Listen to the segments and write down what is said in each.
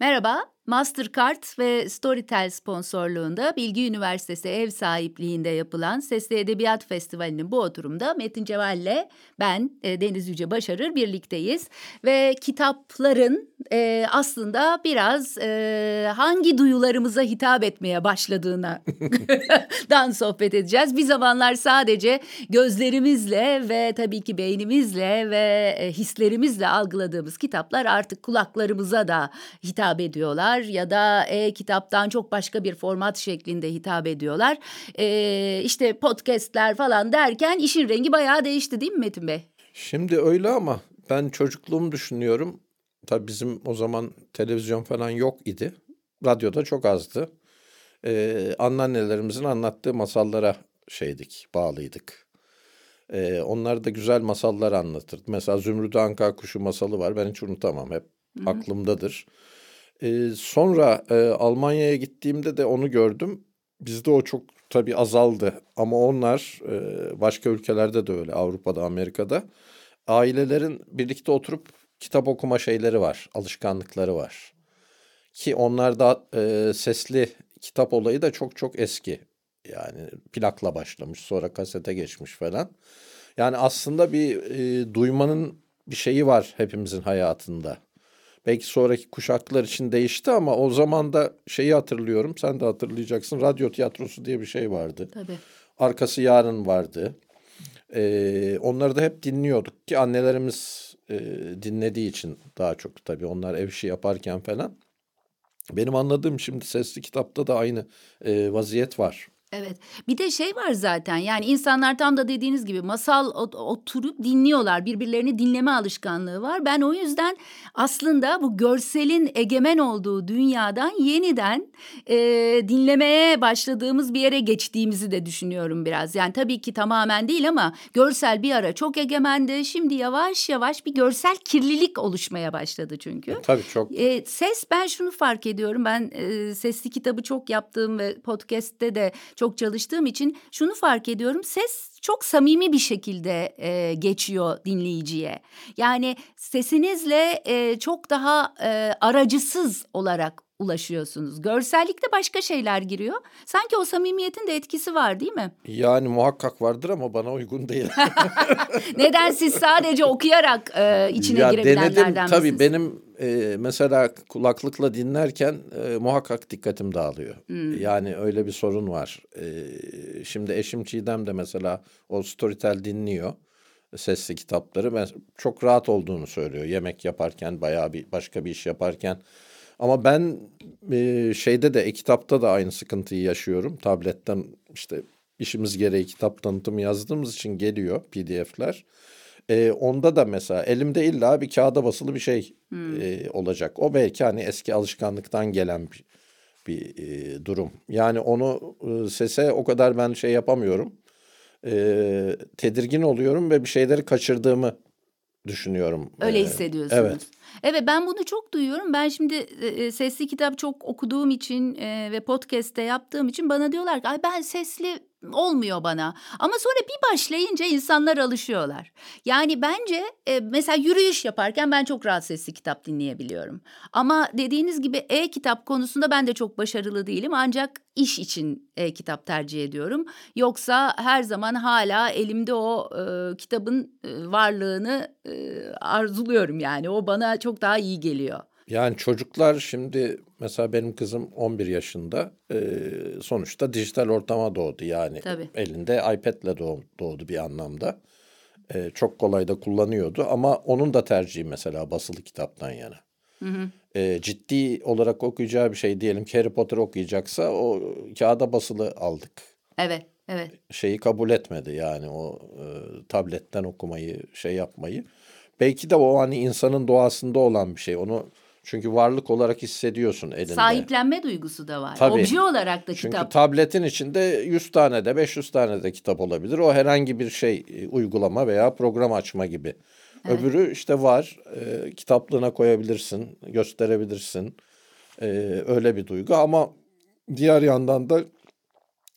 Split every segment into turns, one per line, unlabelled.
Merhaba, Mastercard ve Storytel sponsorluğunda Bilgi Üniversitesi ev sahipliğinde yapılan Sesli Edebiyat Festivali'nin bu oturumda Metin Ceval'le ben e, Deniz Yüce Başarır birlikteyiz. Ve kitapların e, aslında biraz e, hangi duyularımıza hitap etmeye başladığına dan sohbet edeceğiz. Bir zamanlar sadece gözlerimizle ve tabii ki beynimizle ve e, hislerimizle algıladığımız kitaplar artık kulaklarımıza da hitap ediyorlar ya da e-kitaptan çok başka bir format şeklinde hitap ediyorlar. E, işte podcastler falan derken işin rengi bayağı değişti değil mi Metin Bey?
Şimdi öyle ama ben çocukluğumu düşünüyorum. Tabii bizim o zaman televizyon falan yok idi. Radyoda çok azdı. Ee, anneannelerimizin anlattığı masallara şeydik, bağlıydık. Ee, onlar da güzel masallar anlatırdı. Mesela Zümrüt Anka Kuşu masalı var. Ben hiç unutamam. Hep Hı-hı. aklımdadır. Ee, sonra e, Almanya'ya gittiğimde de onu gördüm. Bizde o çok tabii azaldı. Ama onlar e, başka ülkelerde de öyle. Avrupa'da, Amerika'da. Ailelerin birlikte oturup kitap okuma şeyleri var, alışkanlıkları var. Ki onlarda e, sesli kitap olayı da çok çok eski. Yani plakla başlamış, sonra kasete geçmiş falan. Yani aslında bir e, duymanın bir şeyi var hepimizin hayatında. Belki sonraki kuşaklar için değişti ama o zaman da şeyi hatırlıyorum. Sen de hatırlayacaksın. Radyo tiyatrosu diye bir şey vardı.
Tabii.
Arkası yarın vardı. Ee, onları da hep dinliyorduk ki annelerimiz e, dinlediği için daha çok tabii onlar ev işi yaparken falan. Benim anladığım şimdi sesli kitapta da aynı e, vaziyet var.
Evet. Bir de şey var zaten yani insanlar tam da dediğiniz gibi masal oturup dinliyorlar. Birbirlerini dinleme alışkanlığı var. Ben o yüzden aslında bu görselin egemen olduğu dünyadan yeniden e, dinlemeye başladığımız bir yere geçtiğimizi de düşünüyorum biraz. Yani tabii ki tamamen değil ama görsel bir ara çok egemendi. Şimdi yavaş yavaş bir görsel kirlilik oluşmaya başladı çünkü.
E, tabii çok.
E, ses ben şunu fark ediyorum. Ben e, sesli kitabı çok yaptığım ve podcast'te de çok çalıştığım için şunu fark ediyorum. Ses çok samimi bir şekilde e, geçiyor dinleyiciye. Yani sesinizle e, çok daha e, aracısız olarak ulaşıyorsunuz. Görsellikte başka şeyler giriyor. Sanki o samimiyetin de etkisi var değil mi?
Yani muhakkak vardır ama bana uygun değil.
Neden siz sadece okuyarak e, içine ya girebilenlerden denedim,
Tabii misiniz? benim e, mesela kulaklıkla dinlerken e, muhakkak dikkatim dağılıyor. Hmm. Yani öyle bir sorun var. E, şimdi eşim Çiğdem de mesela o Storytel dinliyor sesli kitapları. Ben çok rahat olduğunu söylüyor. Yemek yaparken bayağı bir başka bir iş yaparken ama ben e, şeyde de e-kitapta da aynı sıkıntıyı yaşıyorum. Tabletten işte işimiz gereği kitap tanıtımı yazdığımız için geliyor pdf'ler. E, onda da mesela elimde illa bir kağıda basılı bir şey hmm. e, olacak. O belki hani eski alışkanlıktan gelen bir, bir e, durum. Yani onu e, sese o kadar ben şey yapamıyorum. E, tedirgin oluyorum ve bir şeyleri kaçırdığımı düşünüyorum.
Öyle hissediyorsunuz. Evet. Evet ben bunu çok duyuyorum. Ben şimdi e, e, sesli kitap çok okuduğum için e, ve podcast'te yaptığım için bana diyorlar ki Ay ben sesli olmuyor bana. Ama sonra bir başlayınca insanlar alışıyorlar. Yani bence e, mesela yürüyüş yaparken ben çok rahat sesli kitap dinleyebiliyorum. Ama dediğiniz gibi e-kitap konusunda ben de çok başarılı değilim. Ancak iş için e-kitap tercih ediyorum. Yoksa her zaman hala elimde o e, kitabın e, varlığını e, arzuluyorum yani. O bana çok daha iyi geliyor.
Yani çocuklar şimdi mesela benim kızım 11 yaşında e, sonuçta dijital ortama doğdu yani
Tabii.
elinde iPad'le doğ, doğdu bir anlamda. E, çok kolay da kullanıyordu ama onun da tercihi mesela basılı kitaptan yana. Hı hı. E, ciddi olarak okuyacağı bir şey diyelim ki Harry Potter okuyacaksa o kağıda basılı aldık.
Evet, evet.
Şeyi kabul etmedi yani o e, tabletten okumayı şey yapmayı. Belki de o hani insanın doğasında olan bir şey. Onu çünkü varlık olarak hissediyorsun elinde.
Sahiplenme duygusu da var. Tabii. Obje olarak da
Çünkü
kitap.
Çünkü tabletin içinde 100 tane de 500 tane de kitap olabilir. O herhangi bir şey e, uygulama veya program açma gibi. Evet. Öbürü işte var. E, kitaplığına koyabilirsin, gösterebilirsin. E, öyle bir duygu ama diğer yandan da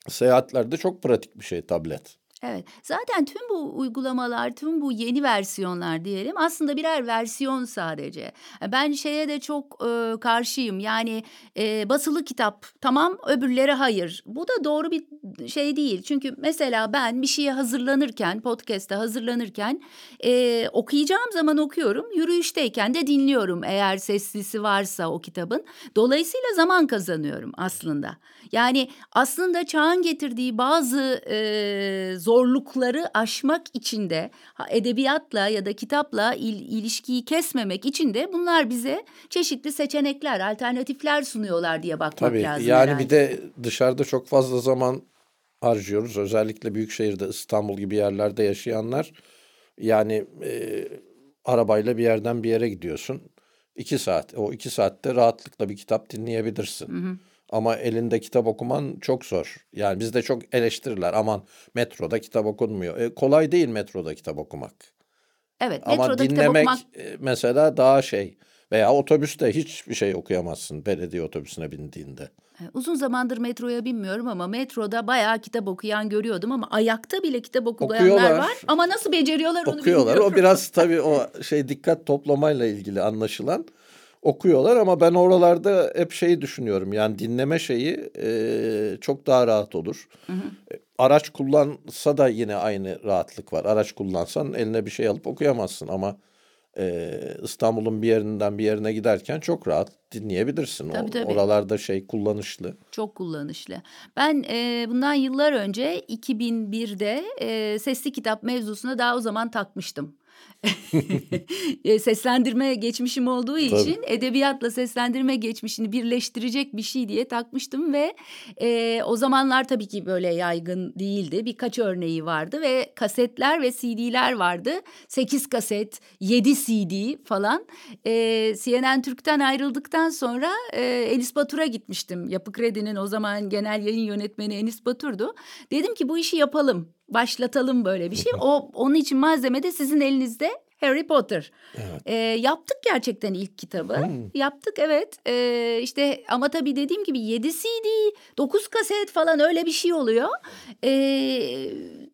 seyahatlerde çok pratik bir şey tablet.
Evet. Zaten tüm bu uygulamalar, tüm bu yeni versiyonlar diyelim aslında birer versiyon sadece. Ben şeye de çok e, karşıyım. Yani e, basılı kitap tamam, öbürleri hayır. Bu da doğru bir şey değil. Çünkü mesela ben bir şeye hazırlanırken, podcast'te hazırlanırken e, okuyacağım zaman okuyorum. Yürüyüşteyken de dinliyorum eğer seslisi varsa o kitabın. Dolayısıyla zaman kazanıyorum aslında. Yani aslında çağın getirdiği bazı e, zorlukları aşmak için de edebiyatla ya da kitapla il, ilişkiyi kesmemek için de bunlar bize çeşitli seçenekler, alternatifler sunuyorlar diye bakmak
Tabii,
lazım.
Yani
herhalde.
bir de dışarıda çok fazla zaman harcıyoruz. Özellikle büyük şehirde İstanbul gibi yerlerde yaşayanlar yani e, arabayla bir yerden bir yere gidiyorsun. İki saat. O iki saatte rahatlıkla bir kitap dinleyebilirsin. Hı hı. Ama elinde kitap okuman çok zor. Yani bizde çok eleştirirler. Aman metroda kitap okunmuyor. E, kolay değil metroda kitap okumak.
Evet,
Ama
metroda kitap
dinlemek
okumak
e, mesela daha şey. Veya otobüste hiçbir şey okuyamazsın belediye otobüsüne bindiğinde.
E, Uzun zamandır metroya binmiyorum ama metroda bayağı kitap okuyan görüyordum ama ayakta bile kitap okuyanlar
Okuyorlar.
var. Ama nasıl beceriyorlar onu
Okuyorlar.
bilmiyorum.
O biraz tabii o şey dikkat toplamayla ilgili anlaşılan. Okuyorlar ama ben oralarda hep şeyi düşünüyorum. Yani dinleme şeyi e, çok daha rahat olur. E, Araç kullansa da yine aynı rahatlık var. Araç kullansan eline bir şey alıp okuyamazsın ama e, İstanbul'un bir yerinden bir yerine giderken çok rahat dinleyebilirsin.
Tabii,
o,
tabii.
Oralarda şey kullanışlı.
Çok kullanışlı. Ben e, bundan yıllar önce 2001'de e, sesli kitap mevzusuna daha o zaman takmıştım. E, seslendirme geçmişim olduğu için edebiyatla seslendirme geçmişini birleştirecek bir şey diye takmıştım ve e, o zamanlar tabii ki böyle yaygın değildi. Birkaç örneği vardı ve kasetler ve CD'ler vardı. 8 kaset, 7 CD falan. E, CNN Türk'ten ayrıldıktan sonra e, Enis Batur'a gitmiştim. Yapı Kredi'nin o zaman genel yayın yönetmeni Enis Batur'du. Dedim ki bu işi yapalım, başlatalım böyle bir şey. O onun için malzeme de sizin elinizde. Harry Potter. E, yaptık gerçekten ilk kitabı. Yaptık evet. E, işte ama tabii dediğim gibi 7 CD, 9 kaset falan öyle bir şey oluyor. E,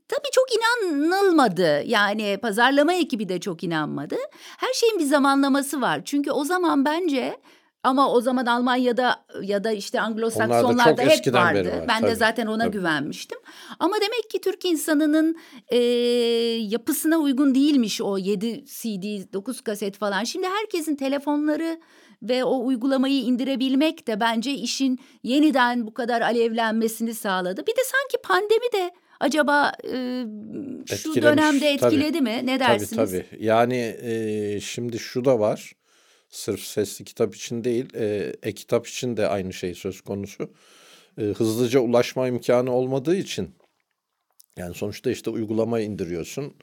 tabii çok inanılmadı. Yani pazarlama ekibi de çok inanmadı. Her şeyin bir zamanlaması var. Çünkü o zaman bence ama o zaman Almanya'da ya da işte Anglo-Saksonlarda hep vardı.
beri var,
Ben de
tabii,
zaten ona
tabii.
güvenmiştim. Ama demek ki Türk insanının e, yapısına uygun değilmiş o 7 CD, 9 kaset falan. Şimdi herkesin telefonları ve o uygulamayı indirebilmek de bence işin yeniden bu kadar alevlenmesini sağladı. Bir de sanki pandemi de acaba e, şu
Etkilemiş,
dönemde
tabii.
etkiledi mi? Ne
Tabii
dersiniz?
tabii. Yani e, şimdi şu da var. Sırf sesli kitap için değil, e, e-kitap için de aynı şey söz konusu. E, hızlıca ulaşma imkanı olmadığı için yani sonuçta işte uygulama indiriyorsun.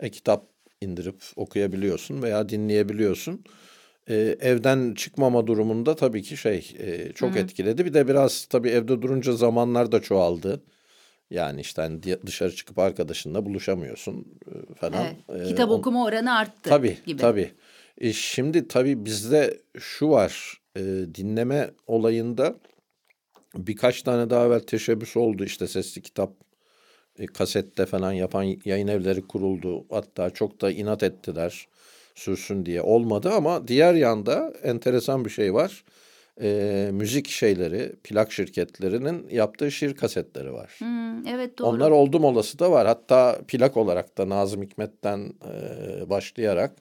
E-kitap indirip okuyabiliyorsun veya dinleyebiliyorsun. E, evden çıkmama durumunda tabii ki şey e, çok etkiledi. Bir de biraz tabii evde durunca zamanlar da çoğaldı. Yani işte hani dışarı çıkıp arkadaşınla buluşamıyorsun e, falan.
Evet.
E,
Kitap
on-
okuma oranı arttı
Tabii
gibi.
tabii. E, şimdi tabii bizde şu var e, dinleme olayında birkaç tane daha evvel teşebbüs oldu işte sesli kitap e, kasette falan yapan yayın evleri kuruldu. Hatta çok da inat ettiler sürsün diye olmadı ama diğer yanda enteresan bir şey var. E, müzik şeyleri, plak şirketlerinin yaptığı şiir kasetleri var.
Hmm, evet doğru.
Onlar oldum olası da var. Hatta plak olarak da Nazım Hikmet'ten e, başlayarak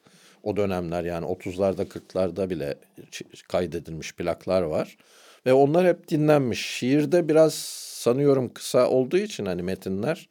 o dönemler yani 30'larda 40'larda bile kaydedilmiş plaklar var. Ve onlar hep dinlenmiş. Şiirde biraz sanıyorum kısa olduğu için hani metinler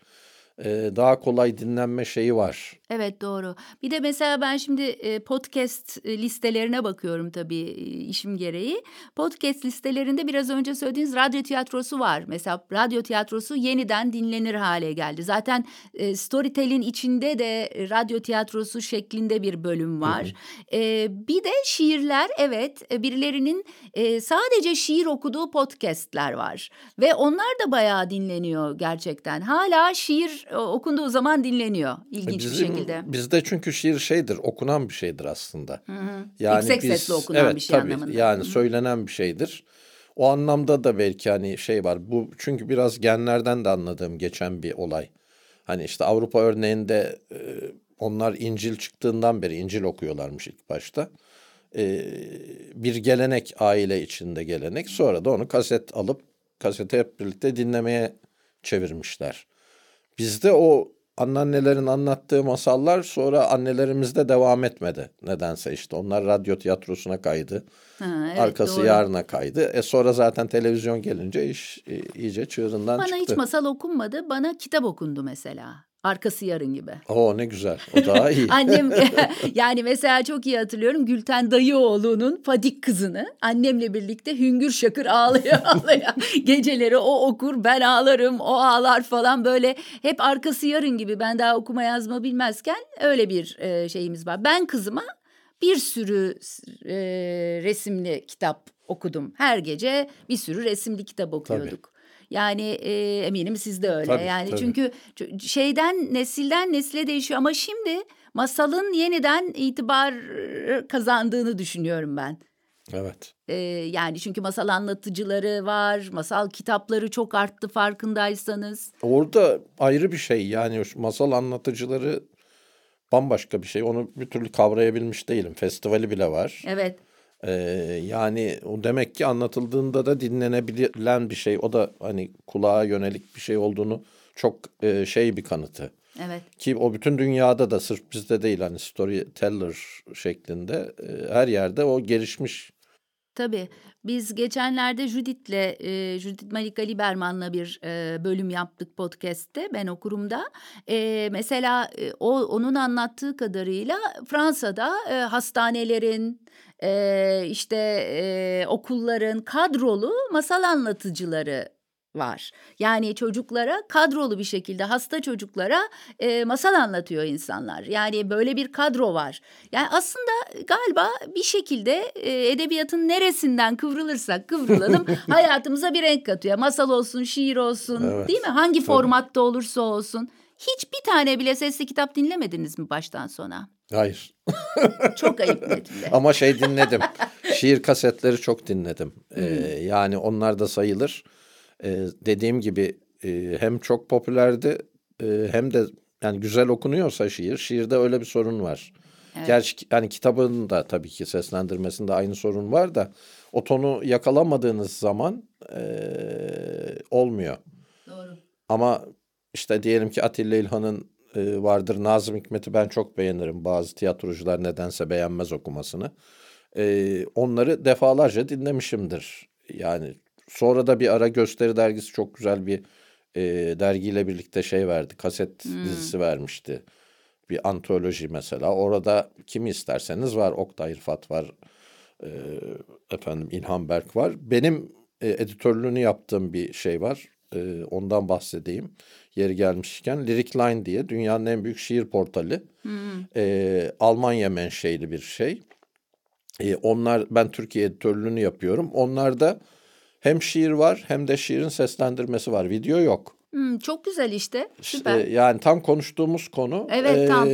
e, daha kolay dinlenme şeyi var.
Evet doğru. Bir de mesela ben şimdi e, podcast listelerine bakıyorum tabii işim gereği. Podcast listelerinde biraz önce söylediğiniz radyo tiyatrosu var. Mesela radyo tiyatrosu yeniden dinlenir hale geldi. Zaten e, Storytel'in içinde de radyo tiyatrosu şeklinde bir bölüm var. E, bir de şiirler evet birilerinin e, sadece şiir okuduğu podcastler var. Ve onlar da bayağı dinleniyor gerçekten. Hala şiir okunduğu zaman dinleniyor ilginç bir
Bizim-
şekilde.
Bizde çünkü şiir şeydir, okunan bir şeydir aslında.
Yüksek sesli okunan
evet,
bir şey
tabii,
anlamında.
Yani söylenen bir şeydir. O anlamda da belki hani şey var. Bu çünkü biraz genlerden de anladığım geçen bir olay. Hani işte Avrupa örneğinde e, onlar İncil çıktığından beri İncil okuyorlarmış ilk başta. E, bir gelenek aile içinde gelenek. Sonra da onu kaset alıp kaseti hep birlikte dinlemeye çevirmişler. Bizde o anneannelerin anlattığı masallar sonra annelerimizde devam etmedi. Nedense işte onlar radyo tiyatrosuna kaydı. Ha, evet, Arkası doğru. yarına kaydı. E sonra zaten televizyon gelince iş e, iyice çığırından
Bana
çıktı.
Bana hiç masal okunmadı. Bana kitap okundu mesela. Arkası yarın gibi.
Oo ne güzel. O daha iyi.
Annem yani mesela çok iyi hatırlıyorum Gülten Dayıoğlu'nun Fadik kızını annemle birlikte hüngür şakır ağlaya ağlaya geceleri o okur ben ağlarım o ağlar falan böyle hep arkası yarın gibi ben daha okuma yazma bilmezken öyle bir e, şeyimiz var. Ben kızıma bir sürü e, resimli kitap okudum. Her gece bir sürü resimli kitap okuyorduk. Tabii. Yani e, eminim siz de öyle. Tabii, yani tabii. çünkü şeyden nesilden nesile değişiyor ama şimdi masalın yeniden itibar kazandığını düşünüyorum ben.
Evet.
Ee, yani çünkü masal anlatıcıları var, masal kitapları çok arttı farkındaysanız.
Orada ayrı bir şey yani masal anlatıcıları bambaşka bir şey. Onu bir türlü kavrayabilmiş değilim. Festivali bile var.
Evet.
Ee, yani o demek ki anlatıldığında da dinlenebilen bir şey. O da hani kulağa yönelik bir şey olduğunu çok e, şey bir kanıtı.
Evet.
Ki o bütün dünyada da sırf bizde değil hani storyteller şeklinde e, her yerde o gelişmiş.
Tabii. Biz geçenlerde Judith'le, e, Judith Malika Liberman'la bir e, bölüm yaptık podcast'te ben okurumda. E, mesela e, o onun anlattığı kadarıyla Fransa'da e, hastanelerin, e, işte e, okulların kadrolu masal anlatıcıları var. Yani çocuklara kadrolu bir şekilde hasta çocuklara e, masal anlatıyor insanlar. Yani böyle bir kadro var. Yani aslında galiba bir şekilde e, edebiyatın neresinden kıvrılırsak kıvrılalım hayatımıza bir renk katıyor. Masal olsun, şiir olsun evet. değil mi? Hangi Tabii. formatta olursa olsun. Hiç bir tane bile sesli kitap dinlemediniz mi baştan sona?
Hayır.
çok ayıp Nedim'le.
Ama şey dinledim. Şiir kasetleri çok dinledim. Ee, yani onlar da sayılır. Ee, dediğim gibi e, hem çok popülerdi e, hem de yani güzel okunuyorsa şiir. Şiirde öyle bir sorun var. Evet. Gerçi yani kitabın da tabii ki seslendirmesinde aynı sorun var da o tonu yakalamadığınız zaman e, olmuyor.
Doğru.
Ama işte diyelim ki Atilla İlhan'ın e, vardır. Nazım Hikmet'i ben çok beğenirim. Bazı tiyatrocular nedense beğenmez okumasını. E, onları defalarca dinlemişimdir. Yani sonra da bir ara Gösteri Dergisi çok güzel bir e, dergiyle birlikte şey verdi. Kaset hmm. dizisi vermişti. Bir antoloji mesela. Orada kimi isterseniz var. Oktay Rıfat var. E, efendim İlhan Berk var. Benim e, editörlüğünü yaptığım bir şey var. E, ondan bahsedeyim yeri gelmişken Lyric Line diye dünyanın en büyük şiir portali. Hmm. E, Almanya menşeli bir şey. E, onlar ben Türkiye editörlüğünü yapıyorum. Onlarda hem şiir var hem de şiirin seslendirmesi var. Video yok.
Hmm, çok güzel işte. Süper.
İşte, yani tam konuştuğumuz konu.
Evet e, tam.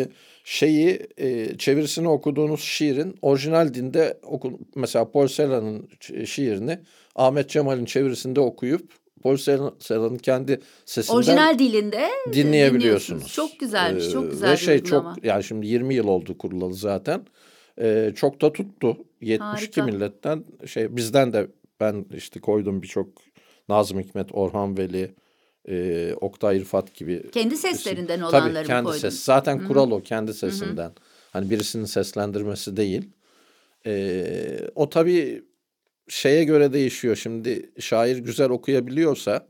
Şeyi e, çevirisini okuduğunuz şiirin orijinal dinde oku, mesela Paul Celan'ın şiirini Ahmet Cemal'in çevirisinde okuyup Paul Celan'ın kendi sesinden
orijinal dilinde
dinleyebiliyorsunuz.
Çok güzelmiş, çok güzel.
Ve şey çok yani şimdi 20 yıl oldu kurulalı zaten. Ee, çok da tuttu. 72 Harika. milletten şey bizden de ben işte koydum birçok Nazım Hikmet, Orhan Veli, e, Oktay Rıfat gibi.
Kendi seslerinden isim. olanları
Tabii, kendi ses. Zaten Hı-hı. kural o kendi sesinden. Hı-hı. Hani birisinin seslendirmesi değil. E, o tabii şeye göre değişiyor. Şimdi şair güzel okuyabiliyorsa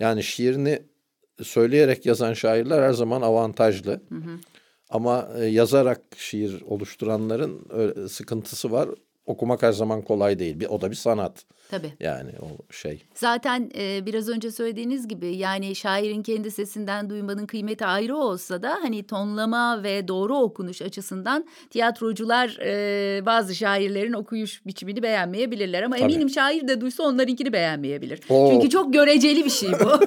yani şiirini söyleyerek yazan şairler her zaman avantajlı. Hı hı. Ama yazarak şiir oluşturanların sıkıntısı var okumak her zaman kolay değil. Bir, o da bir sanat.
Tabii.
Yani o şey.
Zaten e, biraz önce söylediğiniz gibi yani şairin kendi sesinden duymanın kıymeti ayrı olsa da hani tonlama ve doğru okunuş açısından tiyatrocular e, bazı şairlerin okuyuş biçimini beğenmeyebilirler ama Tabii. eminim şair de duysa onlarınkini beğenmeyebilir. O... Çünkü çok göreceli bir şey bu.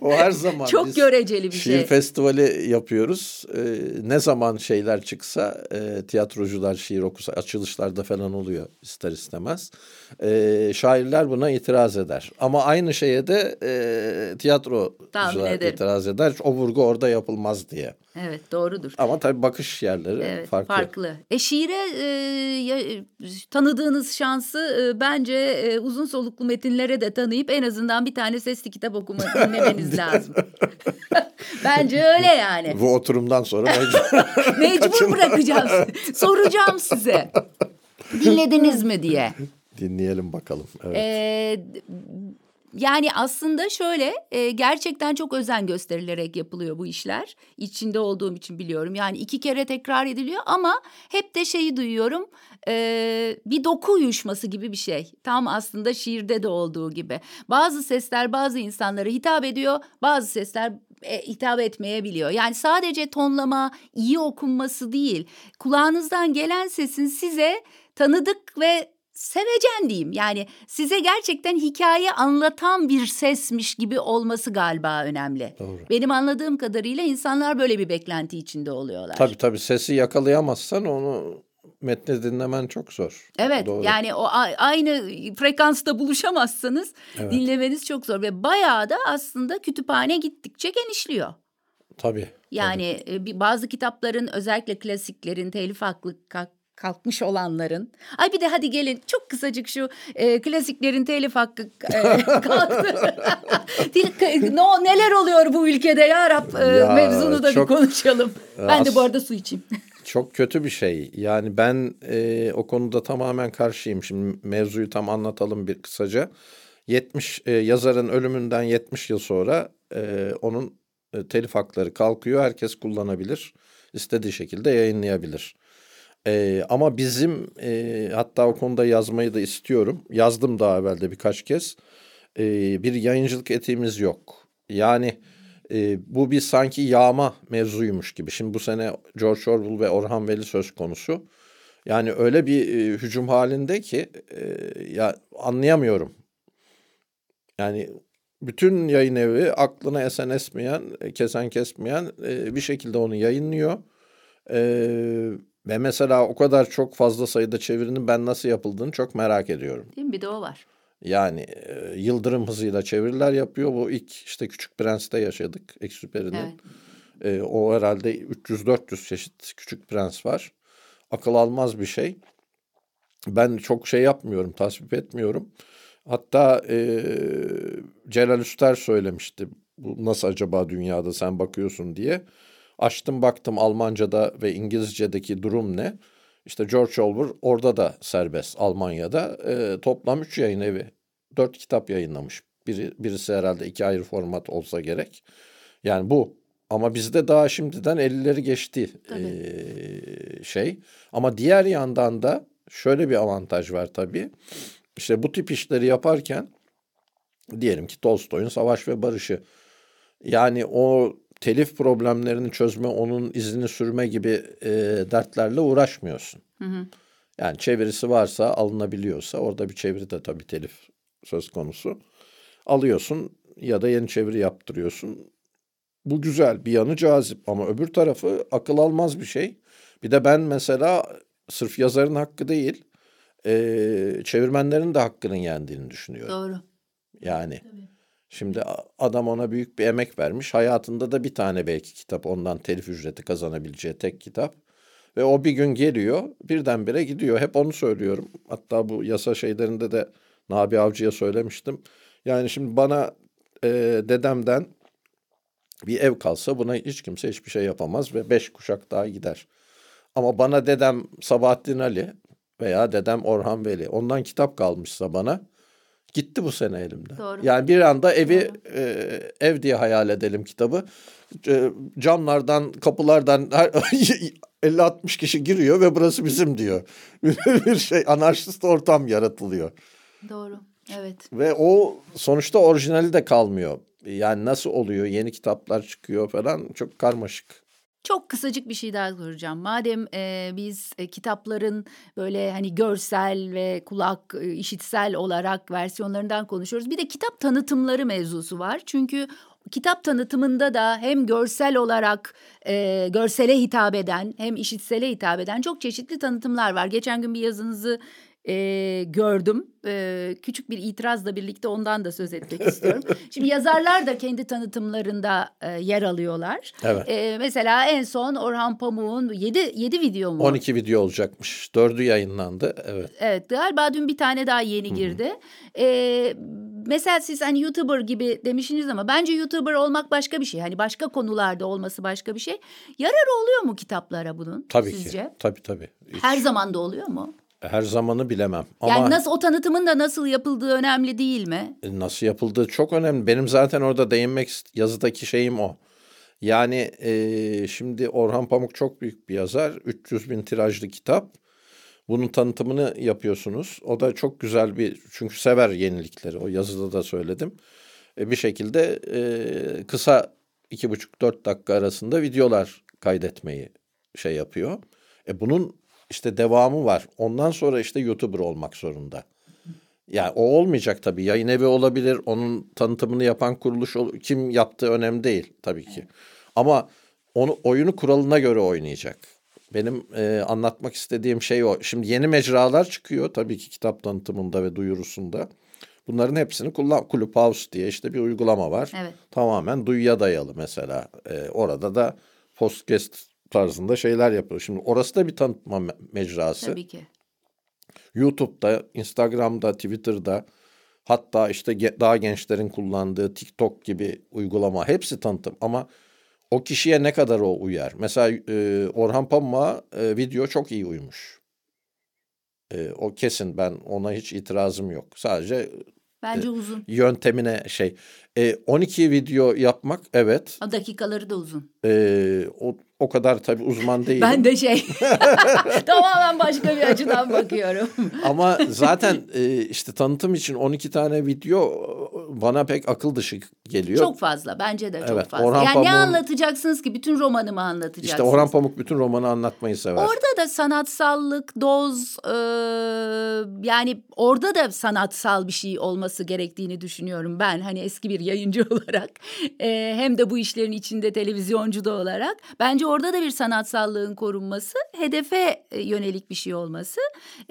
o her zaman
Çok
biz
göreceli bir
şiir
şey.
festivali yapıyoruz. Ee, ne zaman şeyler çıksa e, tiyatrocular şiir okusa açılışlarda falan oluyor ister istemez. Şairler buna itiraz eder. Ama aynı şeye de e, tiyatrocular itiraz eder. O vurgu orada yapılmaz diye.
Evet doğrudur.
Ama tabii bakış yerleri
Evet,
farklı.
farklı. E şiire e, ya, tanıdığınız şansı e, bence e, uzun soluklu metinlere de tanıyıp en azından bir tane sesli kitap okuma dinlemeniz lazım. bence öyle yani.
Bu oturumdan sonra mecbur.
Bırakacağım. Soracağım size. Dinlediniz mi diye.
Dinleyelim bakalım. Evet.
Ee, yani aslında şöyle e, gerçekten çok özen gösterilerek yapılıyor bu işler. İçinde olduğum için biliyorum. Yani iki kere tekrar ediliyor ama hep de şeyi duyuyorum. e, bir doku uyuşması gibi bir şey. Tam aslında şiirde de olduğu gibi. Bazı sesler bazı insanlara hitap ediyor. Bazı sesler e, hitap etmeyebiliyor. Yani sadece tonlama, iyi okunması değil. Kulağınızdan gelen sesin size tanıdık ve sevecen diyeyim. Yani size gerçekten hikaye anlatan bir sesmiş gibi olması galiba önemli.
Doğru.
Benim anladığım kadarıyla insanlar böyle bir beklenti içinde oluyorlar.
Tabii tabii sesi yakalayamazsan onu metni dinlemen çok zor.
Evet
Doğru.
yani o aynı frekansta buluşamazsanız
Evet.
dinlemeniz çok zor ve bayağı da aslında kütüphane gittikçe genişliyor.
Tabii.
Yani e, bir bazı kitapların özellikle klasiklerin telif hakkı kalkmış olanların. Ay bir de hadi gelin çok kısacık şu e, klasiklerin telif hakkı e, kalktı. No, neler oluyor bu ülkede ya Rab e,
Ya,
mevzunu da
çok-
bir konuşalım. Ben de bu arada su içeyim.
Çok kötü bir şey. Yani ben e, o konuda tamamen karşıyım. Şimdi mevzuyu tam anlatalım bir kısaca. 70 e, yazarın ölümünden 70 yıl sonra e, onun e, telif hakları kalkıyor. Herkes kullanabilir. İstediği şekilde yayınlayabilir. E, ama bizim e, hatta o konuda yazmayı da istiyorum. Yazdım daha evvel de birkaç kez. E, bir yayıncılık etiğimiz yok. Yani e, bu bir sanki yağma mevzuymuş gibi. Şimdi bu sene George Orwell ve Orhan Veli söz konusu. Yani öyle bir e, hücum halinde ki e, ya anlayamıyorum. Yani bütün yayın evi aklına esen esmeyen, e, kesen kesmeyen e, bir şekilde onu yayınlıyor. E, ve mesela o kadar çok fazla sayıda çevirinin ben nasıl yapıldığını çok merak ediyorum.
Değil mi? Bir de o var.
Yani e, yıldırım hızıyla çeviriler yapıyor. Bu ilk işte Küçük Prens'te yaşadık. Exupéry'nin.
Evet.
E, o herhalde 300-400 çeşit Küçük Prens var. Akıl almaz bir şey. Ben çok şey yapmıyorum, tasvip etmiyorum. Hatta e, Celal Üster söylemişti. Bu nasıl acaba dünyada sen bakıyorsun diye. Açtım baktım Almanca'da ve İngilizce'deki durum ne? İşte George Orwell orada da serbest Almanya'da. E, toplam üç yayın evi. Dört kitap yayınlamış. Biri, birisi herhalde iki ayrı format olsa gerek. Yani bu. Ama bizde daha şimdiden 50'leri geçti e, şey. Ama diğer yandan da şöyle bir avantaj var tabii. İşte bu tip işleri yaparken diyelim ki Tolstoy'un Savaş ve Barış'ı yani o telif problemlerini çözme, onun izini sürme gibi e, dertlerle uğraşmıyorsun.
Hı hı.
Yani çevirisi varsa alınabiliyorsa orada bir çeviri de tabii telif söz konusu. Alıyorsun ya da yeni çeviri yaptırıyorsun. Bu güzel bir yanı cazip ama öbür tarafı akıl almaz bir şey. Bir de ben mesela sırf yazarın hakkı değil e, çevirmenlerin de hakkının yendiğini düşünüyorum.
Doğru.
Yani şimdi adam ona büyük bir emek vermiş. Hayatında da bir tane belki kitap ondan telif ücreti kazanabileceği tek kitap. Ve o bir gün geliyor birdenbire gidiyor. Hep onu söylüyorum. Hatta bu yasa şeylerinde de Nabi Avcı'ya söylemiştim. Yani şimdi bana e, dedemden bir ev kalsa buna hiç kimse hiçbir şey yapamaz ve beş kuşak daha gider. Ama bana dedem Sabahattin Ali veya dedem Orhan Veli ondan kitap kalmışsa bana gitti bu sene elimde.
Doğru.
Yani bir anda evi e, ev diye hayal edelim kitabı. E, camlardan, kapılardan her 50-60 kişi giriyor ve burası bizim diyor. bir şey anarşist ortam yaratılıyor.
Doğru. Evet.
Ve o sonuçta orijinali de kalmıyor. Yani nasıl oluyor? Yeni kitaplar çıkıyor falan. Çok karmaşık.
Çok kısacık bir şey daha soracağım. Madem e, biz e, kitapların böyle hani görsel ve kulak e, işitsel olarak versiyonlarından konuşuyoruz. Bir de kitap tanıtımları mevzusu var. Çünkü kitap tanıtımında da hem görsel olarak e, görsele hitap eden hem işitsele hitap eden çok çeşitli tanıtımlar var. Geçen gün bir yazınızı e, gördüm. E, küçük bir itirazla birlikte ondan da söz etmek istiyorum. Şimdi yazarlar da kendi tanıtımlarında e, yer alıyorlar.
Evet.
E, mesela en son Orhan Pamuk'un 7 7 video mu?
12 video olacakmış. 4'ü yayınlandı. Evet.
Evet galiba dün bir tane daha yeni girdi. Ee, mesela siz hani YouTuber gibi demişsiniz ama bence YouTuber olmak başka bir şey. Hani başka konularda olması başka bir şey. Yararı oluyor mu kitaplara bunun
Tabii
sizce?
ki. Tabii tabii. Hiç-
Her zaman da oluyor mu?
Her zamanı bilemem. Ama
Yani nasıl o tanıtımın da nasıl yapıldığı önemli değil mi?
nasıl yapıldığı çok önemli. Benim zaten orada değinmek yazıdaki şeyim o. Yani eee, şimdi Orhan Pamuk çok büyük bir yazar. 300 bin tirajlı kitap. Bunun tanıtımını yapıyorsunuz. O da çok güzel bir çünkü sever yenilikleri. O yazıda da söyledim. E, bir şekilde eee, kısa iki buçuk dört dakika arasında videolar kaydetmeyi şey yapıyor. E bunun işte devamı var. Ondan sonra işte YouTuber olmak zorunda. Yani o olmayacak tabii. Yayın evi olabilir. Onun tanıtımını yapan kuruluş kim yaptığı önemli değil tabii ki. Ama onu oyunu kuralına göre oynayacak. Benim e, anlatmak istediğim şey o. Şimdi yeni mecralar çıkıyor tabii ki kitap tanıtımında ve duyurusunda. Bunların hepsini kullan Clubhouse diye işte bir uygulama var.
Evet.
Tamamen duyuya dayalı mesela. E, orada da podcast tarzında şeyler yapıyor. Şimdi orası da bir tanıtma me- mecrası.
Tabii ki.
YouTube'da, Instagram'da, Twitter'da hatta işte daha gençlerin kullandığı TikTok gibi uygulama hepsi tanıtım ama o kişiye ne kadar o uyar? Mesela e, Orhan Pamuk'a e, video çok iyi uymuş. E, o kesin ben ona hiç itirazım yok. Sadece
Bence uzun.
yöntemine şey. E, 12 video yapmak evet.
O dakikaları da uzun.
E, o, o kadar tabii uzman değilim.
Ben de şey tamamen başka bir açıdan bakıyorum.
Ama zaten e, işte tanıtım için 12 tane video e, bana pek akıl dışı geliyor.
Çok fazla bence de çok
Evet,
fazla.
Orhan
yani ne
Pamuk'un-
anlatacaksınız ki? Bütün romanı mı anlatacaksınız?
işte Orhan Pamuk bütün romanı anlatmayı sever.
Orada da sanatsallık, doz e, yani orada da sanatsal bir şey olması gerektiğini düşünüyorum ben. Hani eski bir yayıncı olarak e, hem de bu işlerin içinde televizyoncu da olarak. Bence orada da bir sanatsallığın korunması, hedefe e, yönelik bir şey olması.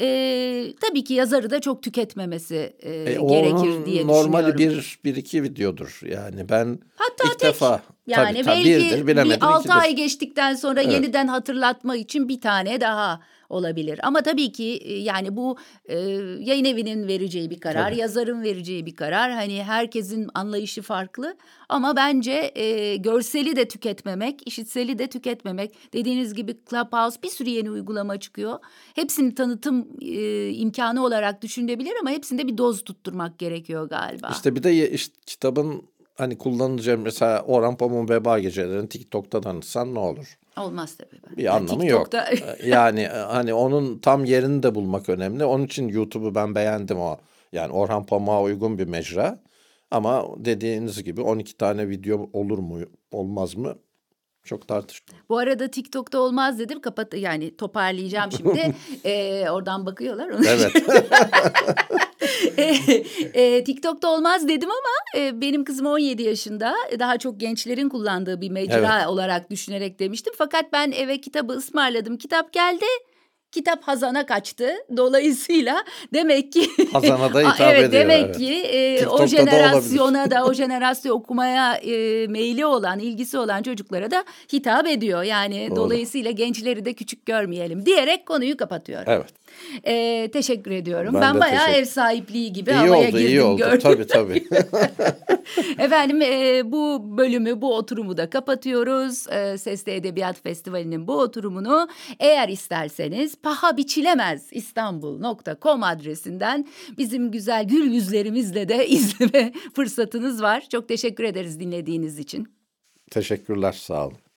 E, tabii ki yazarı da çok tüketmemesi e,
E,
gerekir diye düşünüyorum.
bir, bir iki videodur. Yani ben
Hatta
ilk
tek.
defa
Yani
tabii, tabii
belki
birdir, bilemedim
bir altı
ikidir.
ay geçtikten sonra
Evet.
yeniden hatırlatma için bir tane daha olabilir. Ama tabii ki e, yani bu e, yayın evinin vereceği bir karar,
Tabii.
yazarın vereceği bir karar. Hani herkesin anlayışı farklı. Ama bence e, görseli de tüketmemek, işitseli de tüketmemek. Dediğiniz gibi Clubhouse bir sürü yeni uygulama çıkıyor. Hepsini tanıtım e, imkanı olarak düşünülebilir ama hepsinde bir doz tutturmak gerekiyor galiba.
İşte bir de işte kitabın hani kullanılacağı mesela Orhan Pamuk'un Veba Gecelerini TikTok'ta tanıtsan ne olur?
Olmaz tabii.
Bir
Yani
anlamı yok.
TikTok'ta-
yani e, hani onun tam yerini de bulmak önemli. Onun için YouTube'u ben beğendim o. Yani Orhan Pamuk'a uygun bir mecra. Ama dediğiniz gibi 12 tane video olur mu olmaz mı? Çok tartışmalı.
Bu arada TikTok'ta olmaz dedim. Kapat yani toparlayacağım şimdi. Ee, oradan bakıyorlar. Onu
Evet.
e, e, TikTok'ta olmaz dedim ama e, benim kızım 17 yaşında. Daha çok gençlerin kullandığı bir mecra olarak düşünerek demiştim. Fakat ben eve kitabı ısmarladım. Kitap geldi. Kitap Hazan'a kaçtı. Dolayısıyla demek ki
Hazan'a da hitap
evet,
ediyor,
Demek
evet.
ki e, o
da
jenerasyona da o jenerasyon okumaya e, meyli olan, ilgisi olan çocuklara da hitap ediyor. Yani
Doğru.
dolayısıyla gençleri de küçük görmeyelim diyerek konuyu kapatıyorum.
Evet.
E, teşekkür ediyorum.
Ben
Ben, bayağı
teşekkür-
ev sahipliği gibi
İyi
havaya
oldu,
girdim
iyi oldu.
gördüm.
Tabii tabii.
Efendim e, bu bölümü, bu oturumu da kapatıyoruz. E, Sesli Edebiyat Festivali'nin bu oturumunu eğer isterseniz paha biçilemez İstanbul.com adresinden bizim güzel gül yüzlerimizle de izleme fırsatınız var. Çok teşekkür ederiz dinlediğiniz için.
Teşekkürler sağ olun.